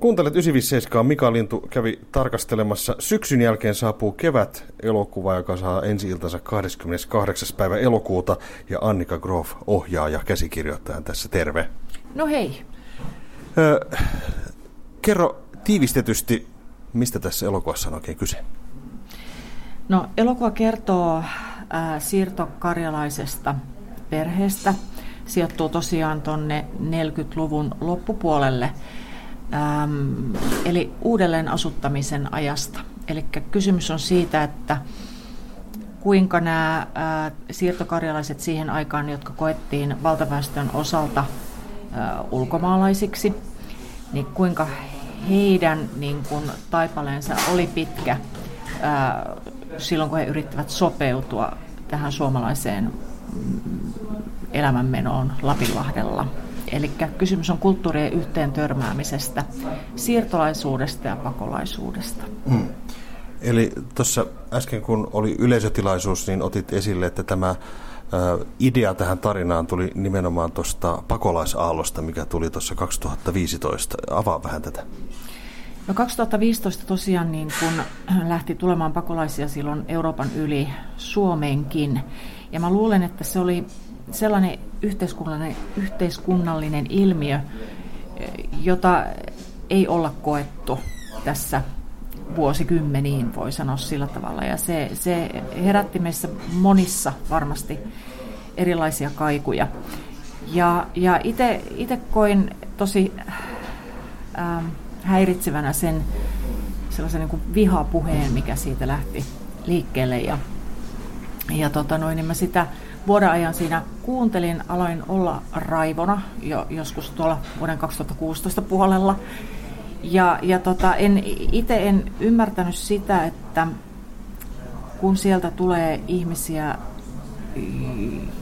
Kuuntelet 957. Mika Lintu kävi tarkastelemassa. Syksyn jälkeen saapuu kevät elokuva, joka saa ensi iltansa 28. päivä elokuuta. Ja Annika Grof ohjaa ja käsikirjoittajan tässä. Terve. No hei. Öö, kerro tiivistetysti, mistä tässä elokuvassa on oikein kyse? No elokuva kertoo äh, siirtokarjalaisesta perheestä. Sijoittuu tosiaan tuonne 40-luvun loppupuolelle – ähm, eli uudelleen asuttamisen ajasta. Eli kysymys on siitä, että kuinka nämä äh, siirtokarjalaiset siihen aikaan, jotka koettiin valtaväestön osalta äh, ulkomaalaisiksi, niin kuinka heidän niin kun, taipaleensa oli pitkä äh, silloin, kun he yrittivät sopeutua tähän suomalaiseen mm, elämänmenoon Lapinlahdella. Eli kysymys on kulttuurien yhteen törmäämisestä, siirtolaisuudesta ja pakolaisuudesta. Hmm. Eli tuossa äsken kun oli yleisötilaisuus, niin otit esille, että tämä idea tähän tarinaan tuli nimenomaan tuosta pakolaisaallosta, mikä tuli tuossa 2015. Avaa vähän tätä. No 2015 tosiaan niin kun lähti tulemaan pakolaisia silloin Euroopan yli Suomeenkin. Ja mä luulen, että se oli sellainen yhteiskunnallinen, yhteiskunnallinen ilmiö, jota ei olla koettu tässä vuosikymmeniin, voi sanoa sillä tavalla. Ja se, se herätti meissä monissa varmasti erilaisia kaikuja. Ja, ja itse koin tosi ähm, häiritsevänä sen sellaisen niin vihapuheen, mikä siitä lähti liikkeelle. Ja, ja tota noin, niin mä sitä vuoden ajan siinä kuuntelin, aloin olla raivona jo joskus tuolla vuoden 2016 puolella. Ja, ja tota, en, itse en ymmärtänyt sitä, että kun sieltä tulee ihmisiä,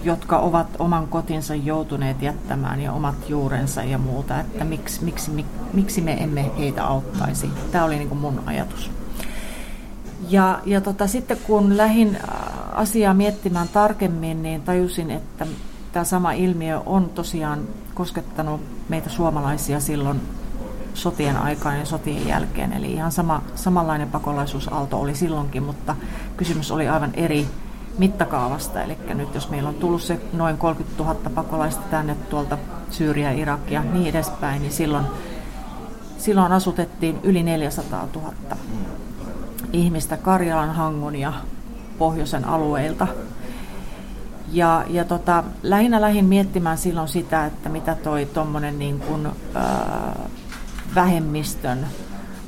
jotka ovat oman kotinsa joutuneet jättämään ja omat juurensa ja muuta, että miksi, miksi, miksi me emme heitä auttaisi. Tämä oli niin kuin mun ajatus. Ja, ja tota, sitten kun lähdin äh, asiaa miettimään tarkemmin, niin tajusin, että tämä sama ilmiö on tosiaan koskettanut meitä suomalaisia silloin sotien aikaan ja sotien jälkeen. Eli ihan sama, samanlainen pakolaisuusaalto oli silloinkin, mutta kysymys oli aivan eri mittakaavasta. Eli nyt jos meillä on tullut se noin 30 000 pakolaista tänne tuolta Syyriä, Irak ja niin edespäin, niin silloin, silloin asutettiin yli 400 000 ihmistä Karjalan, Hangon ja pohjoisen alueilta. Ja, ja tota, lähinnä lähin miettimään silloin sitä, että mitä toi tuommoinen niin kuin, äh, vähemmistön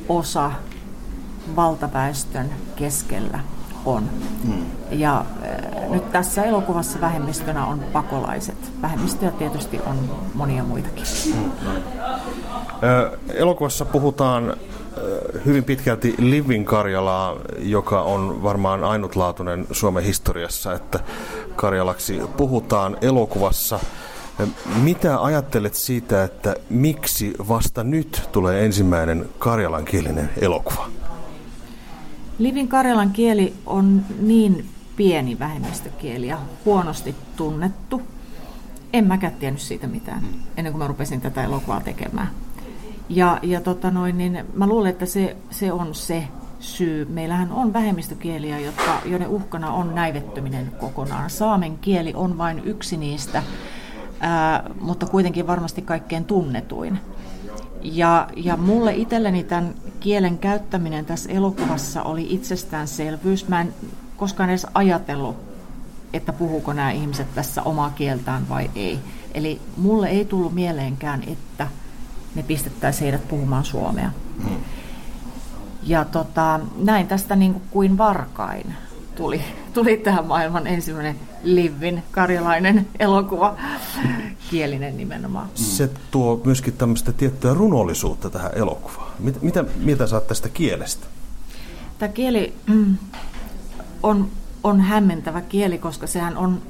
osa valtaväestön keskellä on. Hmm. Ja äh, nyt tässä elokuvassa vähemmistönä on pakolaiset. Vähemmistöjä tietysti on monia muitakin. Hmm. Äh, elokuvassa puhutaan hyvin pitkälti Livin Karjalaa, joka on varmaan ainutlaatuinen Suomen historiassa, että Karjalaksi puhutaan elokuvassa. Mitä ajattelet siitä, että miksi vasta nyt tulee ensimmäinen karjalankielinen elokuva? Livin karjalan kieli on niin pieni vähemmistökieli ja huonosti tunnettu. En mäkään tiennyt siitä mitään ennen kuin mä rupesin tätä elokuvaa tekemään. Ja, ja tota noin, niin mä luulen, että se, se on se syy. Meillähän on vähemmistökieliä, jotka, joiden uhkana on näivettyminen kokonaan. Saamen kieli on vain yksi niistä, ää, mutta kuitenkin varmasti kaikkein tunnetuin. Ja, ja mulle itselleni tämän kielen käyttäminen tässä elokuvassa oli itsestäänselvyys. Mä en koskaan edes ajatellut, että puhuuko nämä ihmiset tässä omaa kieltään vai ei. Eli mulle ei tullut mieleenkään, että ne pistettäisiin heidät puhumaan suomea. Hmm. Ja tota, näin tästä niin kuin, kuin varkain tuli, tuli tähän maailman ensimmäinen Livin karjalainen elokuva, kielinen nimenomaan. Hmm. Se tuo myöskin tämmöistä tiettyä runollisuutta tähän elokuvaan. Mitä, mitä mieltä saat tästä kielestä? Tämä kieli mm, on, on hämmentävä kieli, koska sehän on,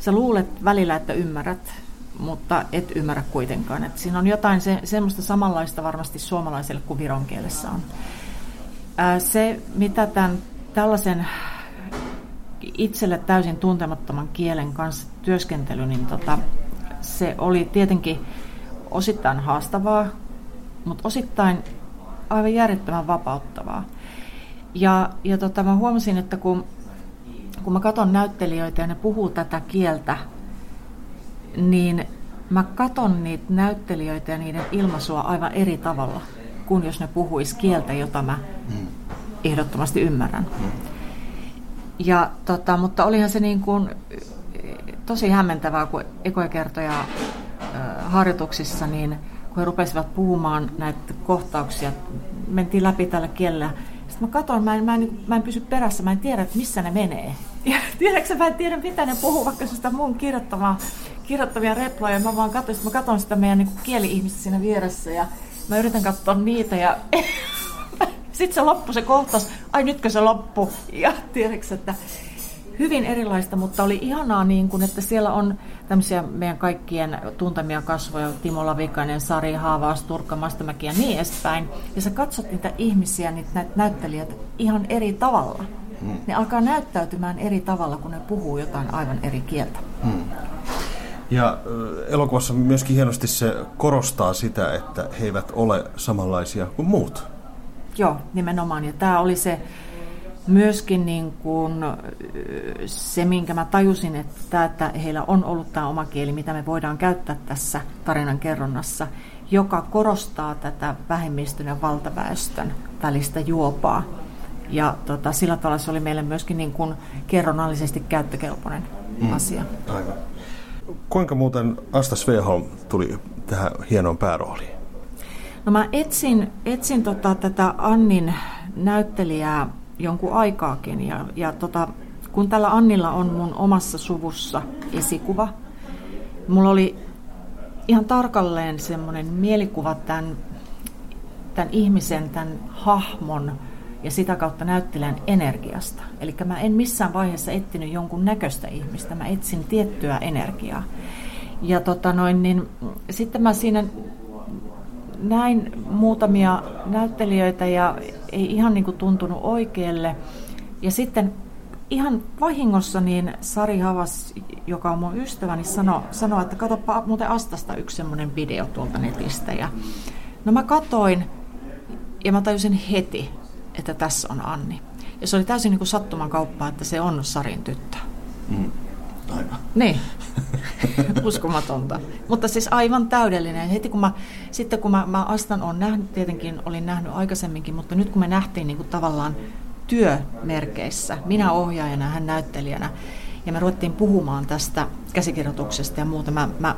sä luulet välillä, että ymmärrät mutta et ymmärrä kuitenkaan. Et siinä on jotain se, semmoista samanlaista varmasti suomalaiselle kuin viron kielessä on. Ää, se, mitä tämän tällaisen itselle täysin tuntemattoman kielen kanssa työskentely, niin tota, se oli tietenkin osittain haastavaa, mutta osittain aivan järjettömän vapauttavaa. Ja, ja tota, mä huomasin, että kun, kun mä katson näyttelijöitä ja ne puhuu tätä kieltä, niin mä katon niitä näyttelijöitä ja niiden ilmaisua aivan eri tavalla kuin jos ne puhuis kieltä, jota mä mm. ehdottomasti ymmärrän. Mm. Ja, tota, mutta olihan se niin kuin, tosi hämmentävää, kun ekoja kertoja äh, harjoituksissa, niin kun he rupesivat puhumaan näitä kohtauksia, mentiin läpi tällä kielellä, sitten mä katsoin, mä en, mä, en, mä en pysy perässä, mä en tiedä, että missä ne menee. Ja tiedätkö mä en tiedä, mitä ne puhuu, vaikka se sitä mun kirjoittamaa, kirjoittavia reploja. Mä vaan katsoin, mä katson sitä meidän niin kieli-ihmistä siinä vieressä ja mä yritän katsoa niitä ja sitten se loppu se kohtaus, ai nytkö se loppu. Ja tiedätkö, että hyvin erilaista, mutta oli ihanaa, niin kuin, että siellä on tämmöisiä meidän kaikkien tuntemia kasvoja, Timo Lavikainen, Sari Haavaas, Turkka Mastamäki ja niin edespäin. Ja sä katsot niitä ihmisiä, niitä näitä näyttelijät ihan eri tavalla. Hmm. Ne alkaa näyttäytymään eri tavalla, kun ne puhuu jotain aivan eri kieltä. Hmm. Ja elokuvassa myöskin hienosti se korostaa sitä, että he eivät ole samanlaisia kuin muut. Joo, nimenomaan. Ja tämä oli se myöskin niin kuin se, minkä mä tajusin, että, että heillä on ollut tämä oma kieli, mitä me voidaan käyttää tässä tarinan kerronnassa, joka korostaa tätä vähemmistön ja valtaväestön välistä juopaa. Ja tota, sillä tavalla se oli meille myöskin niin kuin kerronnallisesti käyttökelpoinen mm. asia. Aivan. Kuinka muuten Asta Sveholm tuli tähän hienoon päärooliin? No mä etsin, etsin tota, tätä Annin näyttelijää jonkun aikaakin. Ja, ja tota, kun tällä Annilla on mun omassa suvussa esikuva, mulla oli ihan tarkalleen semmoinen mielikuva tämän, tämän ihmisen, tämän hahmon ja sitä kautta näyttelijän energiasta. Eli mä en missään vaiheessa etsinyt jonkun näköistä ihmistä, mä etsin tiettyä energiaa. Ja tota noin, niin, sitten mä siinä näin muutamia näyttelijöitä ja ei ihan niin kuin tuntunut oikealle. Ja sitten ihan vahingossa niin Sari Havas, joka on mun ystäväni, sanoi, sano, että katsoppa muuten Astasta yksi semmoinen video tuolta netistä. Ja, no mä katoin ja mä tajusin heti, että tässä on Anni. Ja se oli täysin niin kuin sattuman kauppaa, että se on Sarin tyttö. Mm. Aivan. Niin, uskomatonta. Mutta siis aivan täydellinen. Heti kun mä, sitten kun mä, mä Astan on nähnyt, tietenkin olin nähnyt aikaisemminkin, mutta nyt kun me nähtiin niin kuin tavallaan työmerkeissä, minä ohjaajana, hän näyttelijänä, ja me ruvettiin puhumaan tästä käsikirjoituksesta ja muuta, mä, mä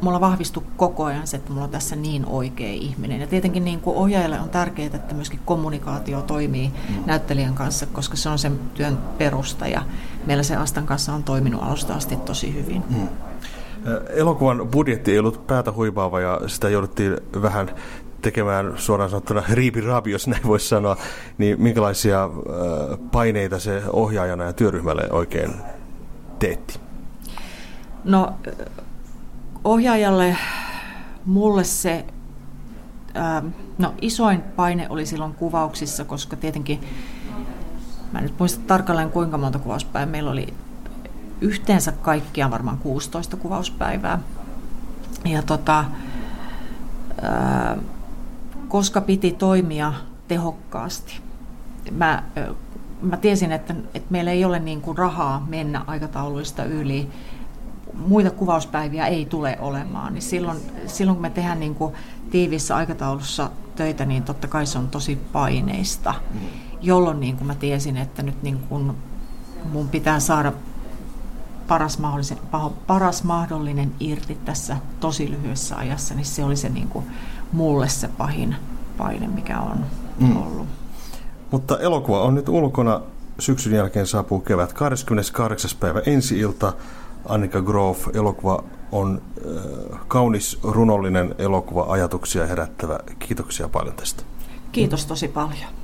mulla vahvistui koko ajan se, että mulla on tässä niin oikea ihminen. Ja tietenkin niin kuin ohjaajalle on tärkeää, että myöskin kommunikaatio toimii mm. näyttelijän kanssa, koska se on sen työn perusta ja meillä se Astan kanssa on toiminut alusta asti tosi hyvin. Mm. Elokuvan budjetti ei ollut päätä huipaava ja sitä jouduttiin vähän tekemään suoraan sanottuna riipiraapi, jos näin voisi sanoa, niin minkälaisia paineita se ohjaajana ja työryhmälle oikein teetti? No ohjaajalle mulle se ää, no, isoin paine oli silloin kuvauksissa, koska tietenkin, mä en nyt muista tarkalleen kuinka monta kuvauspäivää, meillä oli. Yhteensä kaikkiaan varmaan 16 kuvauspäivää. Ja tota, ää, koska piti toimia tehokkaasti, mä, mä tiesin, että, että meillä ei ole niin kuin rahaa mennä aikatauluista yli, muita kuvauspäiviä ei tule olemaan, niin silloin, silloin kun me tehdään niin kuin tiivissä aikataulussa töitä, niin totta kai se on tosi paineista, mm. jolloin niin kuin mä tiesin, että nyt niin kuin mun pitää saada paras mahdollinen, paras mahdollinen irti tässä tosi lyhyessä ajassa, niin se oli se niin kuin mulle se pahin paine, mikä on mm. ollut. Mutta elokuva on nyt ulkona. Syksyn jälkeen saapuu kevät 28. päivä ensi ilta. Annika Grove elokuva on äh, kaunis, runollinen elokuva, ajatuksia herättävä. Kiitoksia paljon tästä. Kiitos tosi paljon.